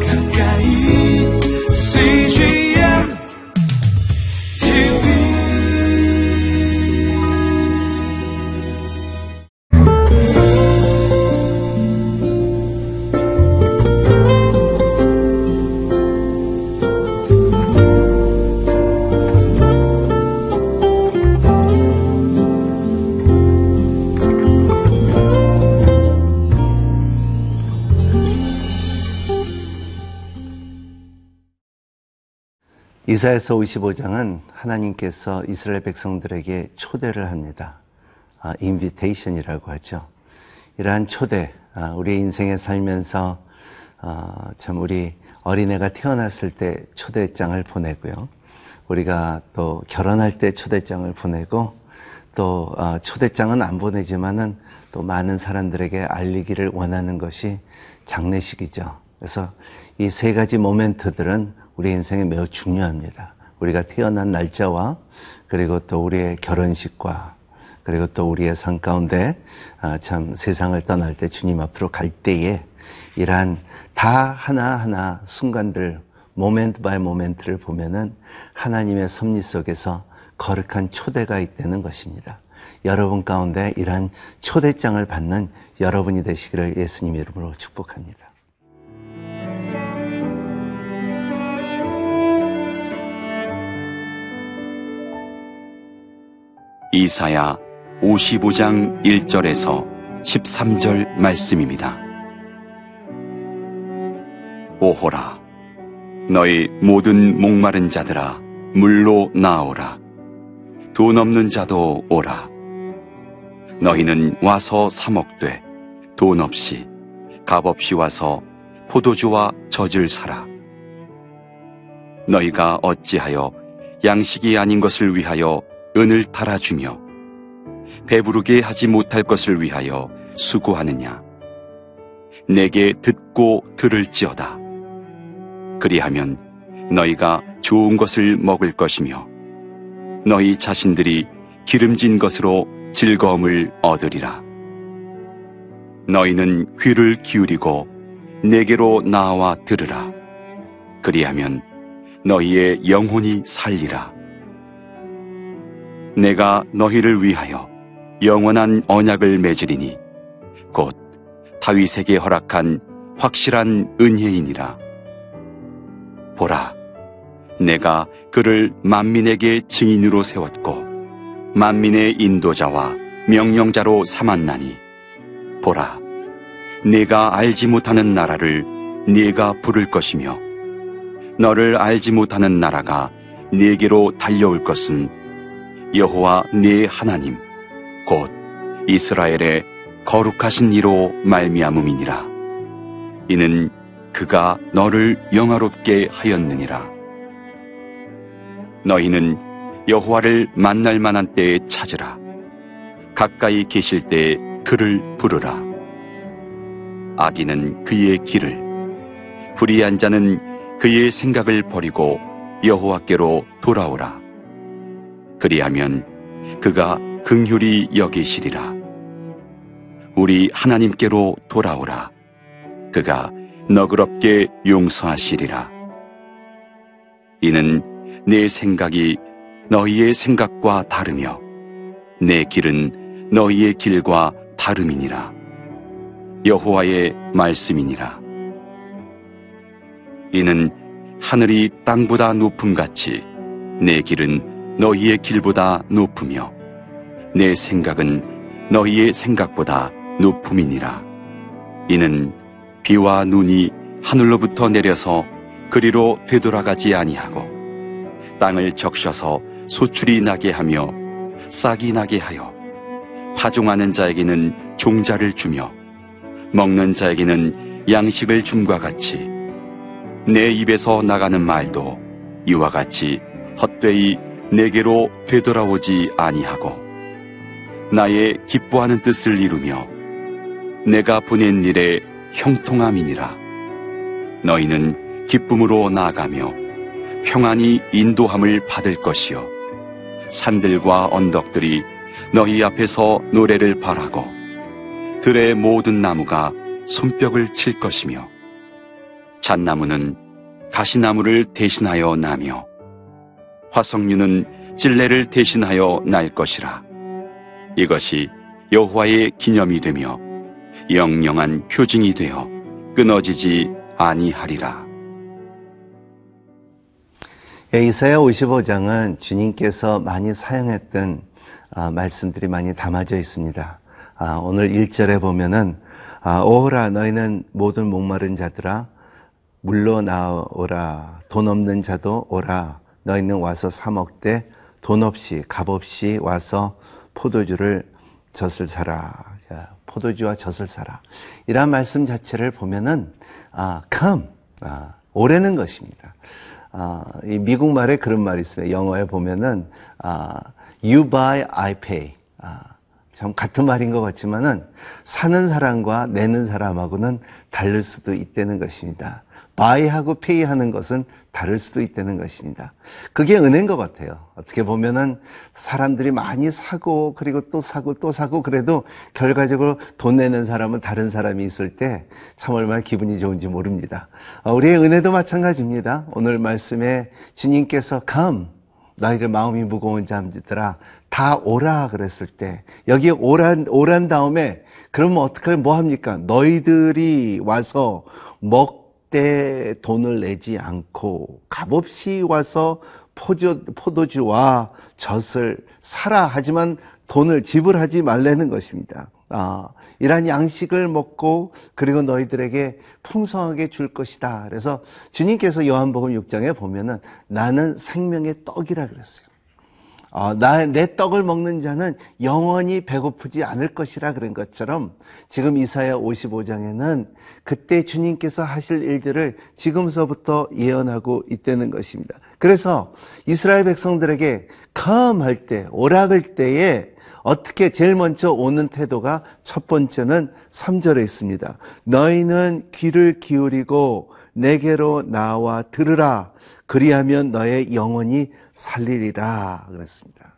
가까 이사에서 55장은 하나님께서 이스라엘 백성들에게 초대를 합니다. 아, 인비테이션이라고 하죠. 이러한 초대, 아, 우리의 인생에 살면서 아, 참 우리 어린애가 태어났을 때 초대장을 보내고요. 우리가 또 결혼할 때 초대장을 보내고 또 아, 초대장은 안 보내지만은 또 많은 사람들에게 알리기를 원하는 것이 장례식이죠. 그래서 이 세 가지 moment들은 우리 인생에 매우 중요합니다. 우리가 태어난 날짜와 그리고 또 우리의 결혼식과 그리고 또 우리의 삶 가운데 아, 참 세상을 떠날 때 주님 앞으로 갈 때에 이러한 다 하나하나 순간들 moment by moment를 보면은 하나님의 섭리 속에서 거룩한 초대가 있다는 것입니다. 여러분 가운데 이러한 초대장을 받는 여러분이 되시기를 예수님 이름으로 축복합니다. 이사야 55장 1절에서 13절 말씀입니다. 오호라, 너희 모든 목마른 자들아, 물로 나오라. 돈 없는 자도 오라. 너희는 와서 사먹되, 돈 없이, 값 없이 와서 포도주와 젖을 사라. 너희가 어찌하여 양식이 아닌 것을 위하여 은을 달아주며 배부르게 하지 못할 것을 위하여 수고하느냐? 내게 듣고 들을지어다. 그리하면 너희가 좋은 것을 먹을 것이며 너희 자신들이 기름진 것으로 즐거움을 얻으리라. 너희는 귀를 기울이고 내게로 나와 들으라. 그리하면 너희의 영혼이 살리라 내가 너희를 위하여 영원한 언약을 맺으리니 곧 다윗에게 허락한 확실한 은혜이니라. 보라, 내가 그를 만민에게 증인으로 세웠고 만민의 인도자와 명령자로 삼았나니 보라, 내가 알지 못하는 나라를 네가 부를 것이며 너를 알지 못하는 나라가 네게로 달려올 것은 여호와 네 하나님 곧 이스라엘의 거룩하신 이로 말미암음이니라. 이는 그가 너를 영화롭게 하였느니라. 너희는 여호와를 만날 만한 때에 찾으라. 가까이 계실 때에 그를 부르라. 악인은 그의 길을 불의한 자는 그의 생각을 버리고 여호와께로 돌아오라 그리하면 그가 긍휼히 여기시리라. 우리 하나님께로 돌아오라. 그가 너그럽게 용서하시리라. 이는 내 생각이 너희의 생각과 다르며 내 길은 너희의 길과 다름이니라. 여호와의 말씀이니라. 이는 하늘이 땅보다 높음 같이 내 길은 너희의 길보다 높으며 내 생각은 너희의 생각보다 높음이니라. 이는 비와 눈이 하늘로부터 내려서 그리로 되돌아가지 아니하고 땅을 적셔서 소출이 나게 하며 싹이 나게 하여 파종하는 자에게는 종자를 주며 먹는 자에게는 양식을 줌과 같이 내 입에서 나가는 말도 이와 같이 헛되이 내게로 되돌아오지 아니하고 나의 기뻐하는 뜻을 이루며 내가 보낸 일에 형통함이니라. 너희는 기쁨으로 나아가며 평안히 인도함을 받을 것이요. 산들과 언덕들이 너희 앞에서 노래를 바라고 들의 모든 나무가 손뼉을 칠 것이며 잣나무는 가시나무를 대신하여 나며 화석류는 찔레를 대신하여 날 것이라. 이것이 여호와의 기념이 되며 영영한 표징이 되어 끊어지지 아니하리라. 예, 이사야 55장은 주님께서 많이 사용했던 아, 말씀들이 많이 담아져 있습니다. 아, 오늘 1절에 보면은 아, 오호라 너희는 모든 목마른 자들아 물러나오라 돈 없는 자도 오라 너희는 와서 사 먹되 돈 없이 값 없이 와서 포도주를 젖을 사라 자, 포도주와 젖을 사라 이런 말씀 자체를 보면은 아, come 아, 오래는 것입니다. 아, 이 미국 말에 그런 말이 있어요. 영어에 보면은 아, you buy, I pay. 아, 참 같은 말인 것 같지만은 사는 사람과 내는 사람하고는 다를 수도 있다는 것입니다. buy하고 pay하는 것은 다를 수도 있다는 것입니다. 그게 은혜인 것 같아요. 어떻게 보면은 사람들이 많이 사고 그리고 또 사고 또 사고 그래도 결과적으로 돈 내는 사람은 다른 사람이 있을 때 참 얼마나 기분이 좋은지 모릅니다. 어, 우리의 은혜도 마찬가지입니다. 오늘 말씀에 주님께서 come 너희들 마음이 무거운 자들아 다 오라 그랬을 때 여기에 오란 오란 다음에 그러면 어떻게 뭐 합니까? 너희들이 와서 먹되 돈을 내지 않고 값없이 와서 포도, 포도주와 젖을 사라 하지만 돈을 지불하지 말라는 것입니다. 아, 이러한 양식을 먹고 그리고 너희들에게 풍성하게 줄 것이다. 그래서 주님께서 요한복음 6장에 보면은 나는 생명의 떡이라 그랬어요. 어, 나, 내 떡을 먹는 자는 영원히 배고프지 않을 것이라 그런 것처럼 지금 이사야 55장에는 그때 주님께서 하실 일들을 지금서부터 예언하고 있다는 것입니다. 그래서 이스라엘 백성들에게 come 할 때, 오락을 때에 어떻게 제일 먼저 오는 태도가 첫 번째는 3절에 있습니다. 너희는 귀를 기울이고 내게로 나와 들으라. 그리하면 너의 영혼이 살리리라. 그랬습니다.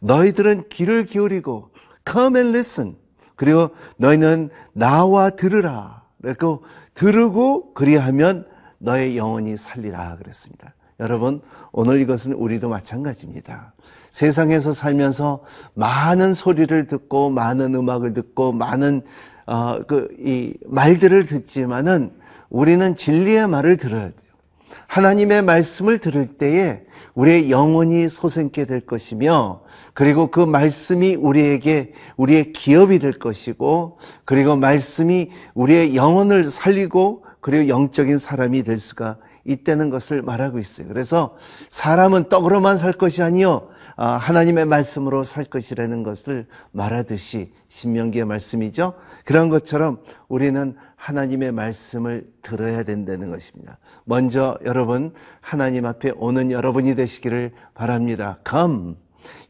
너희들은 귀를 기울이고 come and listen. 그리고 너희는 나와 들으라. 그리고 들으고 그리하면 너의 영혼이 살리라. 그랬습니다. 여러분, 오늘 이것은 우리도 마찬가지입니다. 세상에서 살면서 많은 소리를 듣고 많은 음악을 듣고 많은 어, 그 이 말들을 듣지만은 우리는 진리의 말을 돼요. 하나님의 말씀을 들을 때에 우리의 영혼이 솟게 될 것이며 그리고 그 말씀이 우리에게 우리의 기업이 될 것이고 그리고 말씀이 우리의 영혼을 살리고 그리고 영적인 사람이 될 수가 있다는 것을 말하고 있어요. 그래서 사람은 떡으로만 살 것이 아니요 아, 하나님의 말씀으로 살 것이라는 것을 말하듯이 신명기의 말씀이죠. 그런 것처럼 우리는 하나님의 말씀을 들어야 된다는 것입니다. 먼저 여러분 하나님 앞에 오는 여러분이 되시기를 바랍니다. come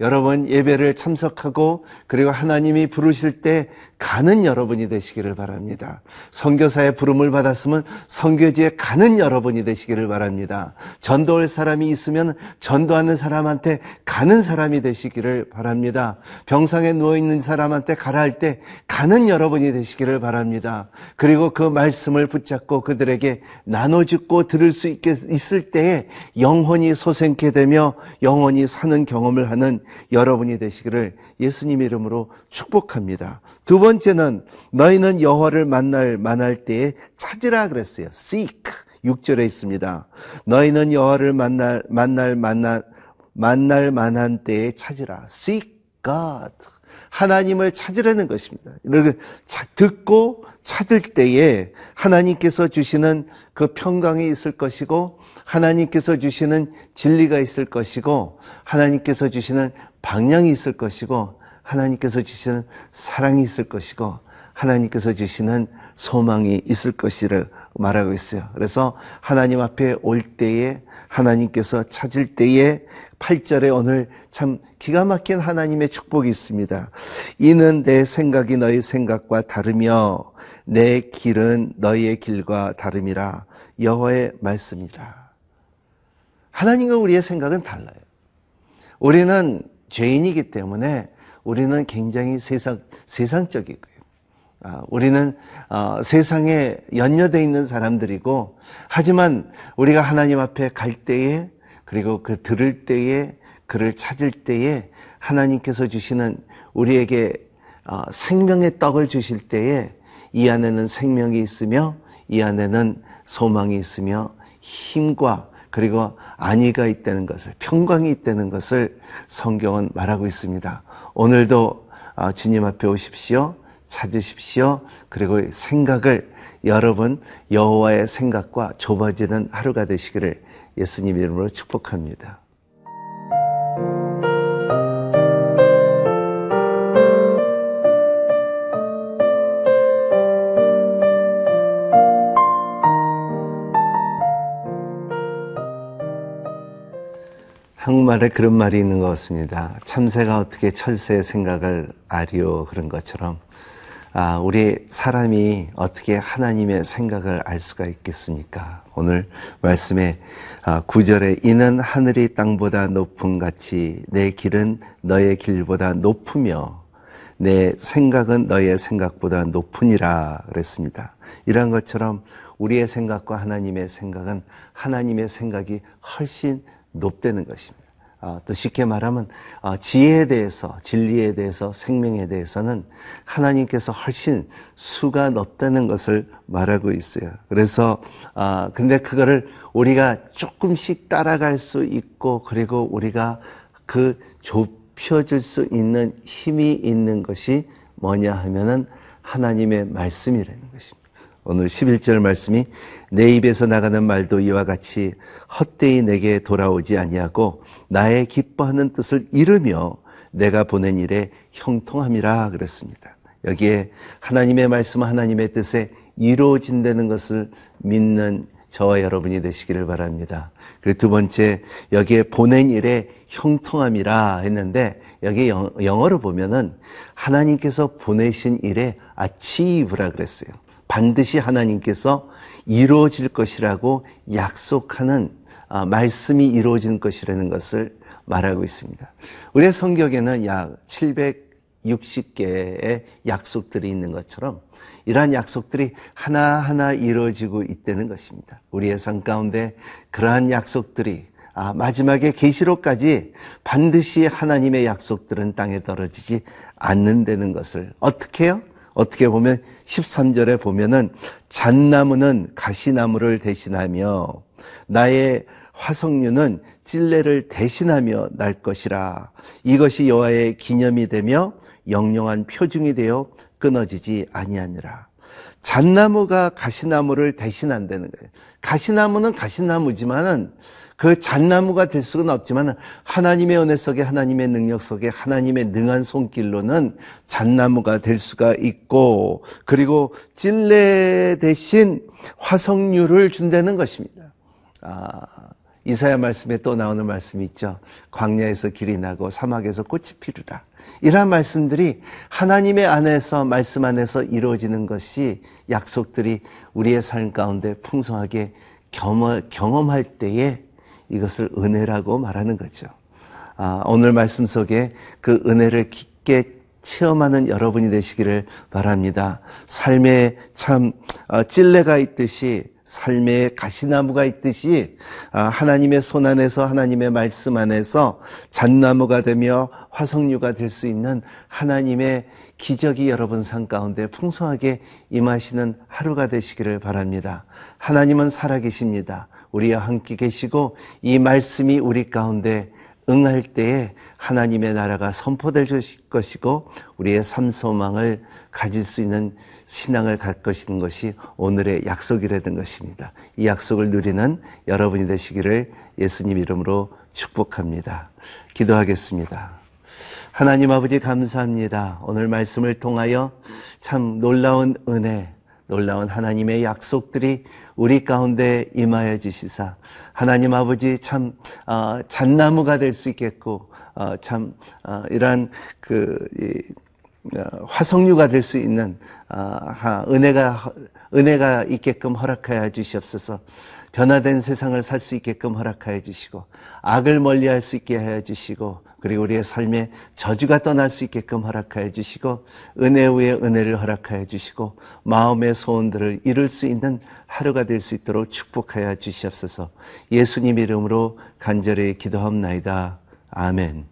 여러분 예배를 참석하고 그리고 하나님이 부르실 때 가는 여러분이 되시기를 바랍니다. 선교사의 부름을 받았으면 선교지에 가는 여러분이 되시기를 바랍니다. 전도할 사람이 있으면 전도하는 사람한테 가는 사람이 되시기를 바랍니다. 병상에 누워 있는 사람한테 가라 할 때 가는 여러분이 되시기를 바랍니다. 그리고 그 말씀을 붙잡고 그들에게 나눠 듣고 들을 수 있게 있을 때에 영혼이 소생케 되며 영혼이 사는 경험을 하는 여러분이 되시기를 예수님 이름으로 축복합니다. 두 번째는 너희는 여호와를 만날 만날 때에 찾으라 그랬어요. seek 6절에 있습니다. 너희는 여호와를 만날 만날 만날 만날 만한 때에 찾으라. seek God. 하나님을 찾으라는 것입니다. 듣고 찾을 때에 하나님께서 주시는 그 평강이 있을 것이고 하나님께서 주시는 진리가 있을 것이고 하나님께서 주시는 방향이 있을 것이고 하나님께서 주시는 사랑이 있을 것이고 하나님께서 주시는 소망이 있을 것이라 말하고 있어요. 그래서 하나님 앞에 올 때에 하나님께서 찾을 때에 8절에 오늘 참 기가 막힌 하나님의 축복이 있습니다. 이는 내 생각이 너희 생각과 다르며 내 길은 너희의 길과 다름이라 여호와의 말씀이라. 하나님과 우리의 생각은 달라요. 우리는 죄인이기 때문에 우리는 굉장히 세상, 세상적이고요. 아, 우리는 어, 세상에 연여돼 있는 사람들이고 하지만 우리가 하나님 앞에 갈 때에 그리고 그 들을 때에 그를 찾을 때에 하나님께서 주시는 우리에게 어, 생명의 떡을 주실 때에 이 안에는 생명이 있으며 이 안에는 소망이 있으며 힘과 그리고 안위가 있다는 것을 평강이 있다는 것을 성경은 말하고 있습니다. 오늘도 어, 주님 앞에 오십시오. 찾으십시오. 그리고 생각을 여러분 여호와의 생각과 좁아지는 하루가 되시기를 예수님 이름으로 축복합니다. 한국말에 그런 말이 있는 것 같습니다. 참새가 어떻게 철새의 생각을 아리오 그런 것처럼 아, 우리 사람이 어떻게 하나님의 생각을 알 수가 있겠습니까? 오늘 말씀에 아, 9절에 이는 하늘이 땅보다 높은 같이 내 길은 너의 길보다 높으며 내 생각은 너의 생각보다 높으니라 그랬습니다. 이러한 것처럼 우리의 생각과 하나님의 생각은 하나님의 생각이 훨씬 높다는 것입니다. 어, 또 쉽게 말하면 어, 지혜에 대해서 진리에 대해서 생명에 대해서는 하나님께서 훨씬 수가 높다는 것을 말하고 있어요. 그래서 어, 근데 그거를 우리가 조금씩 따라갈 수 있고 그리고 우리가 그 좁혀질 수 있는 힘이 있는 것이 뭐냐 하면은 하나님의 말씀이라는 것입니다. 오늘 11절 말씀이 내 입에서 나가는 말도 이와 같이 헛되이 내게 돌아오지 아니하고 나의 기뻐하는 뜻을 이루며 내가 보낸 일에 형통함이라 그랬습니다. 여기에 하나님의 말씀 하나님의 뜻에 이루어진다는 것을 믿는 저와 여러분이 되시기를 바랍니다. 그리고 두 번째 여기에 보낸 일에 형통함이라 했는데 여기 영어로 보면은 하나님께서 보내신 일에 achieve라 그랬어요. 반드시 하나님께서 이루어질 것이라고 약속하는 아, 말씀이 이루어진 것이라는 것을 말하고 있습니다. 우리의 성경에는 약 760개의 약속들이 있는 것처럼 이러한 약속들이 하나하나 이루어지고 있다는 것입니다. 우리의 삶 가운데 그러한 약속들이 아, 마지막에 계시록까지 반드시 하나님의 약속들은 땅에 떨어지지 않는다는 것을 어떻게 해요? 어떻게 보면 13절에 보면은 잣나무는 가시나무를 대신하며 나의 화석류는 찔레를 대신하며 날 것이라. 이것이 여호와의 기념이 되며 영영한 표징이 되어 끊어지지 아니하니라. 잣나무가 가시나무를 대신한다는 거예요. 가시나무는 가시나무지만은 그 잣나무가 될 수는 없지만 하나님의 은혜 속에 하나님의 능력 속에 하나님의 능한 손길로는 잣나무가 될 수가 있고 그리고 찔레 대신 화석류를 준다는 것입니다. 아, 이사야 말씀에 또 나오는 말씀이 있죠. 광야에서 길이 나고 사막에서 꽃이 피르라. 이러한 말씀들이 하나님의 안에서 말씀 안에서 이루어지는 것이 약속들이 우리의 삶 가운데 풍성하게 경험할 때에 이것을 은혜라고 말하는 거죠. 아, 오늘 말씀 속에 그 은혜를 깊게 체험하는 여러분이 되시기를 바랍니다. 삶에 참 어, 찔레가 있듯이 삶에 가시나무가 있듯이 아, 하나님의 손 안에서 하나님의 말씀 안에서 잣나무가 되며 화석류가 될 수 있는 하나님의 기적이 여러분 삶 가운데 풍성하게 임하시는 하루가 되시기를 바랍니다. 하나님은 살아계십니다. 우리와 함께 계시고 이 말씀이 우리 가운데 응할 때에 하나님의 나라가 선포될 것이고 우리의 삶 소망을 가질 수 있는 신앙을 갖 것인 것이 오늘의 약속이라는 것입니다. 이 약속을 누리는 여러분이 되시기를 예수님 이름으로 축복합니다. 기도하겠습니다. 하나님 아버지 감사합니다. 오늘 말씀을 통하여 참 놀라운 은혜, 놀라운 하나님의 약속들이 우리 가운데 임하여 주시사 하나님 아버지 참 어, 잣나무가 될 수 있겠고 어, 참 어, 이러한 그 이, 어, 화석류가 될 수 있는 어, 은혜가 은혜가 있게끔 허락하여 주시옵소서. 변화된 세상을 살 수 있게끔 허락하여 주시고 악을 멀리할 수 있게 하여 주시고 그리고 우리의 삶에 저주가 떠날 수 있게끔 허락하여 주시고 은혜 위에 은혜를 허락하여 주시고 마음의 소원들을 이룰 수 있는 하루가 될 수 있도록 축복하여 주시옵소서. 예수님 이름으로 간절히 기도합나이다. 아멘.